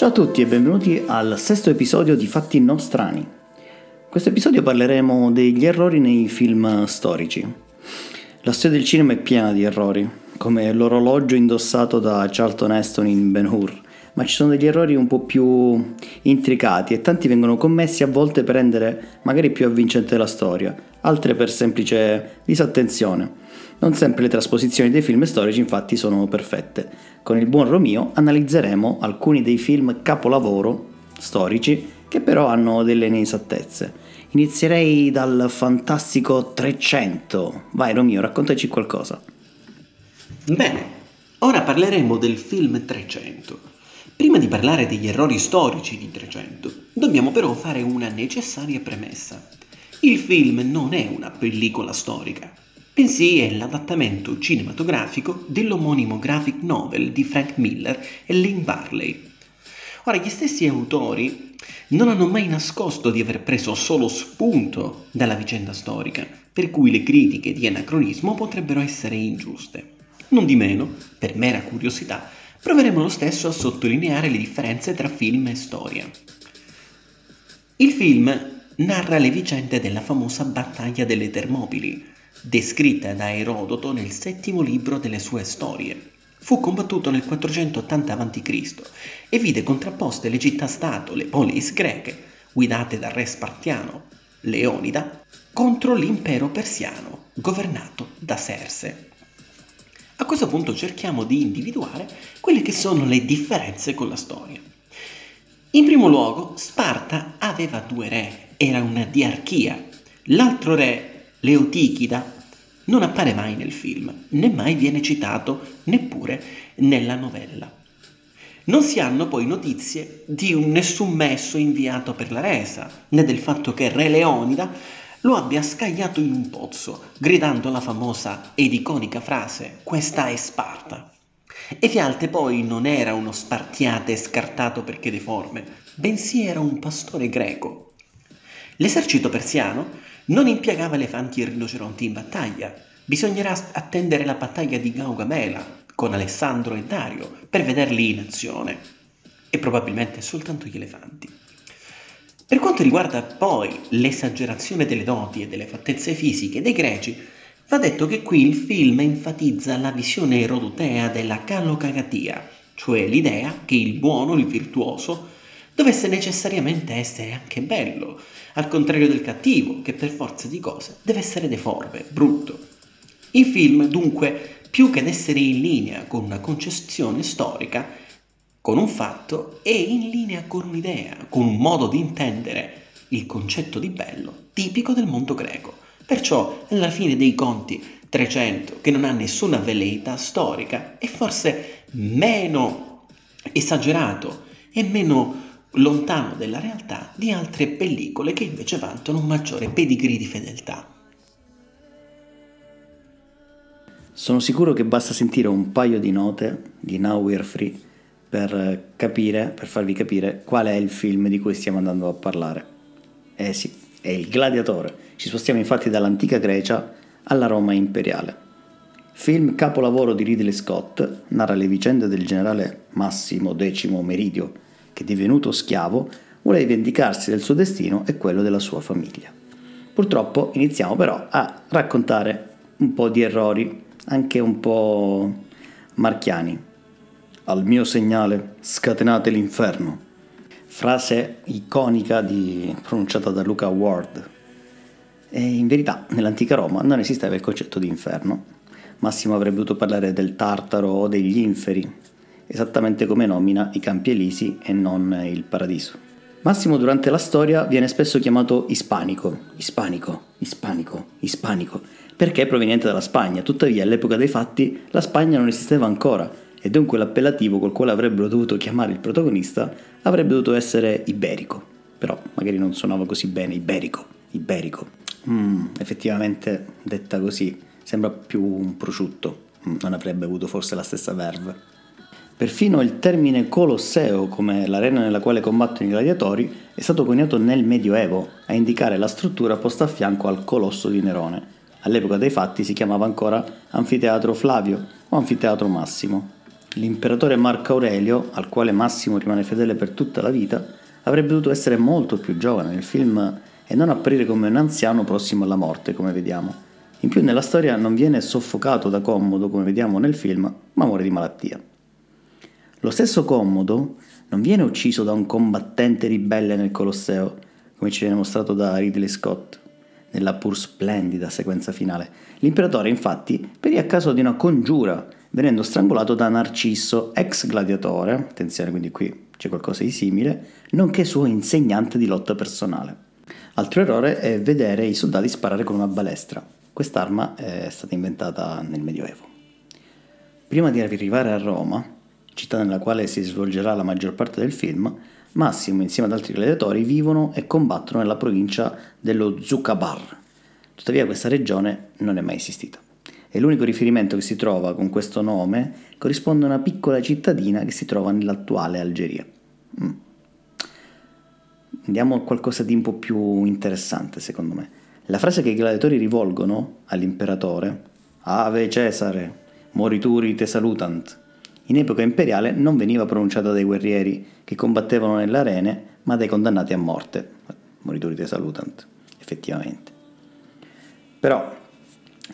Ciao a tutti e benvenuti al sesto episodio di Fatti non strani. In questo episodio parleremo degli errori nei film storici. La storia del cinema è piena di errori, come l'orologio indossato da Charlton Heston in Ben Hur, ma ci sono degli errori un po' più intricati e tanti vengono commessi a volte per rendere magari più avvincente la storia, altre per semplice disattenzione. Non sempre le trasposizioni dei film storici infatti sono perfette. Con il buon Romeo analizzeremo alcuni dei film capolavoro storici che però hanno delle inesattezze. Inizierei dal fantastico 300. Vai Romeo, raccontaci qualcosa. Bene, ora parleremo del film 300. Prima di parlare degli errori storici di 300, dobbiamo però fare una necessaria premessa. Il film non è una pellicola storica, bensì è l'adattamento cinematografico dell'omonimo graphic novel di Frank Miller e Lynn Barley. Ora, gli stessi autori non hanno mai nascosto di aver preso solo spunto dalla vicenda storica, per cui le critiche di anacronismo potrebbero essere ingiuste. Non di meno, per mera curiosità, proveremo lo stesso a sottolineare le differenze tra film e storia. Il film narra le vicende della famosa battaglia delle Termopili, descritta da Erodoto nel settimo libro delle sue storie. Fu combattuto nel 480 a.C. e vide contrapposte le città-stato, le polis greche, guidate dal re spartiano Leonida, contro l'impero persiano, governato da Serse. A questo punto cerchiamo di individuare quelle che sono le differenze con la storia. In primo luogo, Sparta aveva due re, era una diarchia. L'altro re Leotichida non appare mai nel film, né mai viene citato neppure nella novella. Non si hanno poi notizie di un nessun messo inviato per la resa, né del fatto che Re Leonida lo abbia scagliato in un pozzo, gridando la famosa ed iconica frase Questa è Sparta. Efialte poi non era uno spartiate scartato perché deforme, bensì era un pastore greco. L'esercito persiano non impiegava elefanti e rinoceronti in battaglia. Bisognerà attendere la battaglia di Gaugamela con Alessandro e Dario per vederli in azione. E probabilmente soltanto gli elefanti. Per quanto riguarda poi l'esagerazione delle doti e delle fattezze fisiche dei greci, va detto che qui il film enfatizza la visione erodotea della calocagatia, cioè l'idea che il buono, il virtuoso, dovesse necessariamente essere anche bello, al contrario del cattivo, che per forza di cose deve essere deforme, brutto. Il film, dunque, più che ad essere in linea con una concezione storica, con un fatto, è in linea con un'idea, con un modo di intendere il concetto di bello tipico del mondo greco. Perciò, alla fine dei conti, 300, che non ha nessuna velleità storica, è forse meno esagerato e meno lontano dalla realtà di altre pellicole che invece vantano un maggiore pedigree di fedeltà. Sono sicuro che basta sentire un paio di note di Now We're Free per capire, per farvi capire qual è il film di cui stiamo andando a parlare. Eh sì, è il Gladiatore. Ci spostiamo infatti dall'antica Grecia alla Roma imperiale. Film capolavoro di Ridley Scott narra le vicende del generale Massimo X Meridio, che divenuto schiavo vuole vendicarsi del suo destino e quello della sua famiglia. Purtroppo iniziamo però a raccontare un po' di errori, anche un po' marchiani. Al mio segnale scatenate l'inferno. Frase iconica di, pronunciata da Luca Ward. E in verità nell'antica Roma non esisteva il concetto di inferno. Massimo avrebbe dovuto parlare del tartaro o degli inferi, esattamente come nomina i Campi Elisi e non il Paradiso. Massimo durante la storia viene spesso chiamato ispanico, ispanico, ispanico, ispanico, perché è proveniente dalla Spagna, tuttavia all'epoca dei fatti la Spagna non esisteva ancora e dunque l'appellativo col quale avrebbero dovuto chiamare il protagonista avrebbe dovuto essere iberico, però magari non suonava così bene, iberico, iberico. Mm, effettivamente detta così sembra più un prosciutto, mm, non avrebbe avuto forse la stessa verve. Perfino il termine Colosseo, come l'arena nella quale combattono i gladiatori, è stato coniato nel Medioevo a indicare la struttura posta a fianco al Colosso di Nerone. All'epoca dei fatti si chiamava ancora Anfiteatro Flavio o Anfiteatro Massimo. L'imperatore Marco Aurelio, al quale Massimo rimane fedele per tutta la vita, avrebbe dovuto essere molto più giovane nel film e non apparire come un anziano prossimo alla morte, come vediamo. In più nella storia non viene soffocato da Commodo, come vediamo nel film, ma muore di malattia. Lo stesso Commodo non viene ucciso da un combattente ribelle nel Colosseo, come ci viene mostrato da Ridley Scott, nella pur splendida sequenza finale. L'imperatore infatti perì a caso di una congiura, venendo strangolato da Narcisso, ex gladiatore, attenzione quindi qui c'è qualcosa di simile, nonché suo insegnante di lotta personale. Altro errore è vedere i soldati sparare con una balestra. Quest'arma è stata inventata nel Medioevo. Prima di arrivare a Roma, città nella quale si svolgerà la maggior parte del film, Massimo insieme ad altri gladiatori vivono e combattono nella provincia dello Zucabar. Tuttavia questa regione non è mai esistita. E l'unico riferimento che si trova con questo nome corrisponde a una piccola cittadina che si trova nell'attuale Algeria. Mm. Andiamo a qualcosa di un po' più interessante, secondo me. La frase che i gladiatori rivolgono all'imperatore, Ave Cesare, morituri te salutant, in epoca imperiale non veniva pronunciata dai guerrieri che combattevano nelle arene, ma dai condannati a morte. Morituri te salutant, effettivamente. Però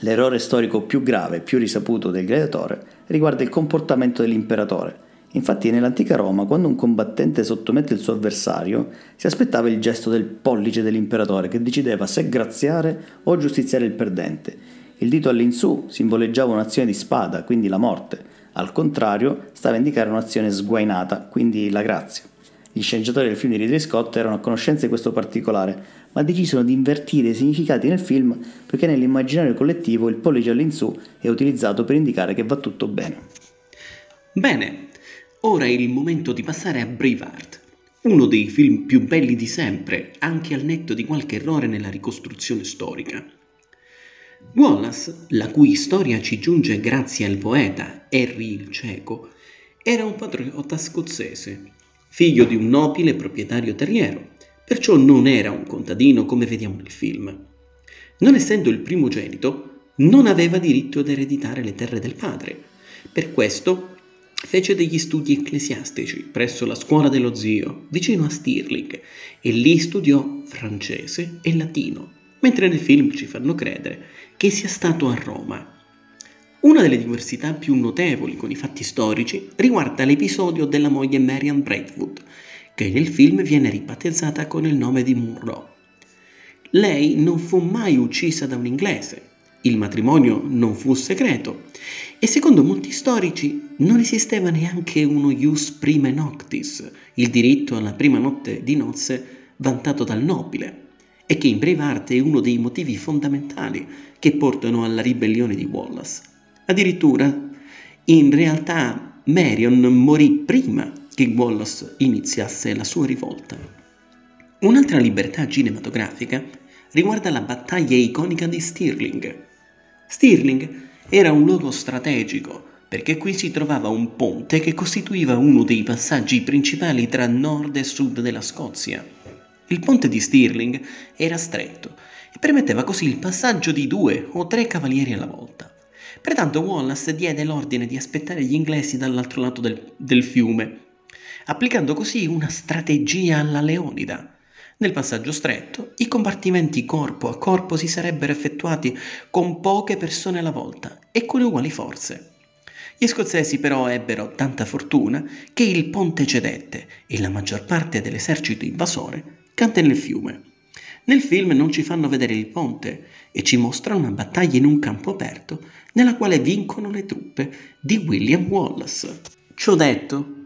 l'errore storico più grave, più risaputo del gladiatore, riguarda il comportamento dell'imperatore. Infatti nell'antica Roma, quando un combattente sottomette il suo avversario, si aspettava il gesto del pollice dell'imperatore che decideva se graziare o giustiziare il perdente. Il dito all'insù simboleggiava un'azione di spada, quindi la morte, al contrario, stava a indicare un'azione sguainata, quindi la grazia. Gli sceneggiatori del film di Ridley Scott erano a conoscenza di questo particolare, ma decisero di invertire i significati nel film perché nell'immaginario collettivo il pollice all'insù è utilizzato per indicare che va tutto bene. Bene, ora è il momento di passare a Braveheart, uno dei film più belli di sempre, anche al netto di qualche errore nella ricostruzione storica. Wallace, la cui storia ci giunge grazie al poeta Harry il Cieco, era un patriota scozzese, figlio di un nobile proprietario terriero, perciò non era un contadino come vediamo nel film. Non essendo il primogenito, non aveva diritto ad ereditare le terre del padre. Per questo fece degli studi ecclesiastici presso la scuola dello zio, vicino a Stirling, e lì studiò francese e latino mentre nel film ci fanno credere che sia stato a Roma. Una delle diversità più notevoli con i fatti storici riguarda l'episodio della moglie Marian Braidwood, che nel film viene ribattezzata con il nome di Munro. Lei non fu mai uccisa da un inglese, il matrimonio non fu segreto e secondo molti storici non esisteva neanche uno ius prime noctis, il diritto alla prima notte di nozze vantato dal nobile e che in Braveheart è uno dei motivi fondamentali che portano alla ribellione di Wallace. Addirittura, in realtà, Marion morì prima che Wallace iniziasse la sua rivolta. Un'altra libertà cinematografica riguarda la battaglia iconica di Stirling. Stirling era un luogo strategico perché qui si trovava un ponte che costituiva uno dei passaggi principali tra nord e sud della Scozia. Il ponte di Stirling era stretto e permetteva così il passaggio di due o tre cavalieri alla volta. Pertanto Wallace diede l'ordine di aspettare gli inglesi dall'altro lato del, del fiume, applicando così una strategia alla Leonida. Nel passaggio stretto, i compartimenti corpo a corpo si sarebbero effettuati con poche persone alla volta e con uguali forze. Gli scozzesi però ebbero tanta fortuna che il ponte cedette e la maggior parte dell'esercito invasore cadde nel fiume. Nel film non ci fanno vedere il ponte e ci mostrano una battaglia in un campo aperto nella quale vincono le truppe di William Wallace. Ciò detto,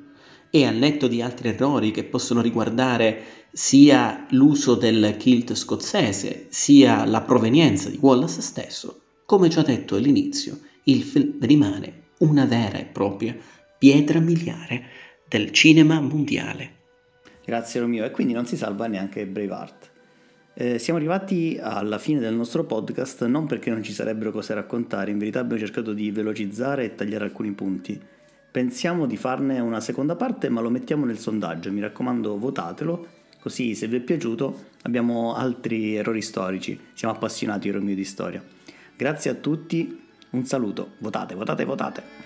e al netto di altri errori che possono riguardare sia l'uso del kilt scozzese, sia la provenienza di Wallace stesso, come già detto all'inizio, il film rimane una vera e propria pietra miliare del cinema mondiale. Grazie Romeo. E quindi non si salva neanche Braveheart. Eh, siamo arrivati alla fine del nostro podcast non perché non ci sarebbero cose da raccontare, in verità abbiamo cercato di velocizzare e tagliare alcuni punti. Pensiamo di farne una seconda parte, ma lo mettiamo nel sondaggio, mi raccomando votatelo, così se vi è piaciuto abbiamo altri errori storici, siamo appassionati Romeo di storia. Grazie a tutti, un saluto, votate, votate, votate.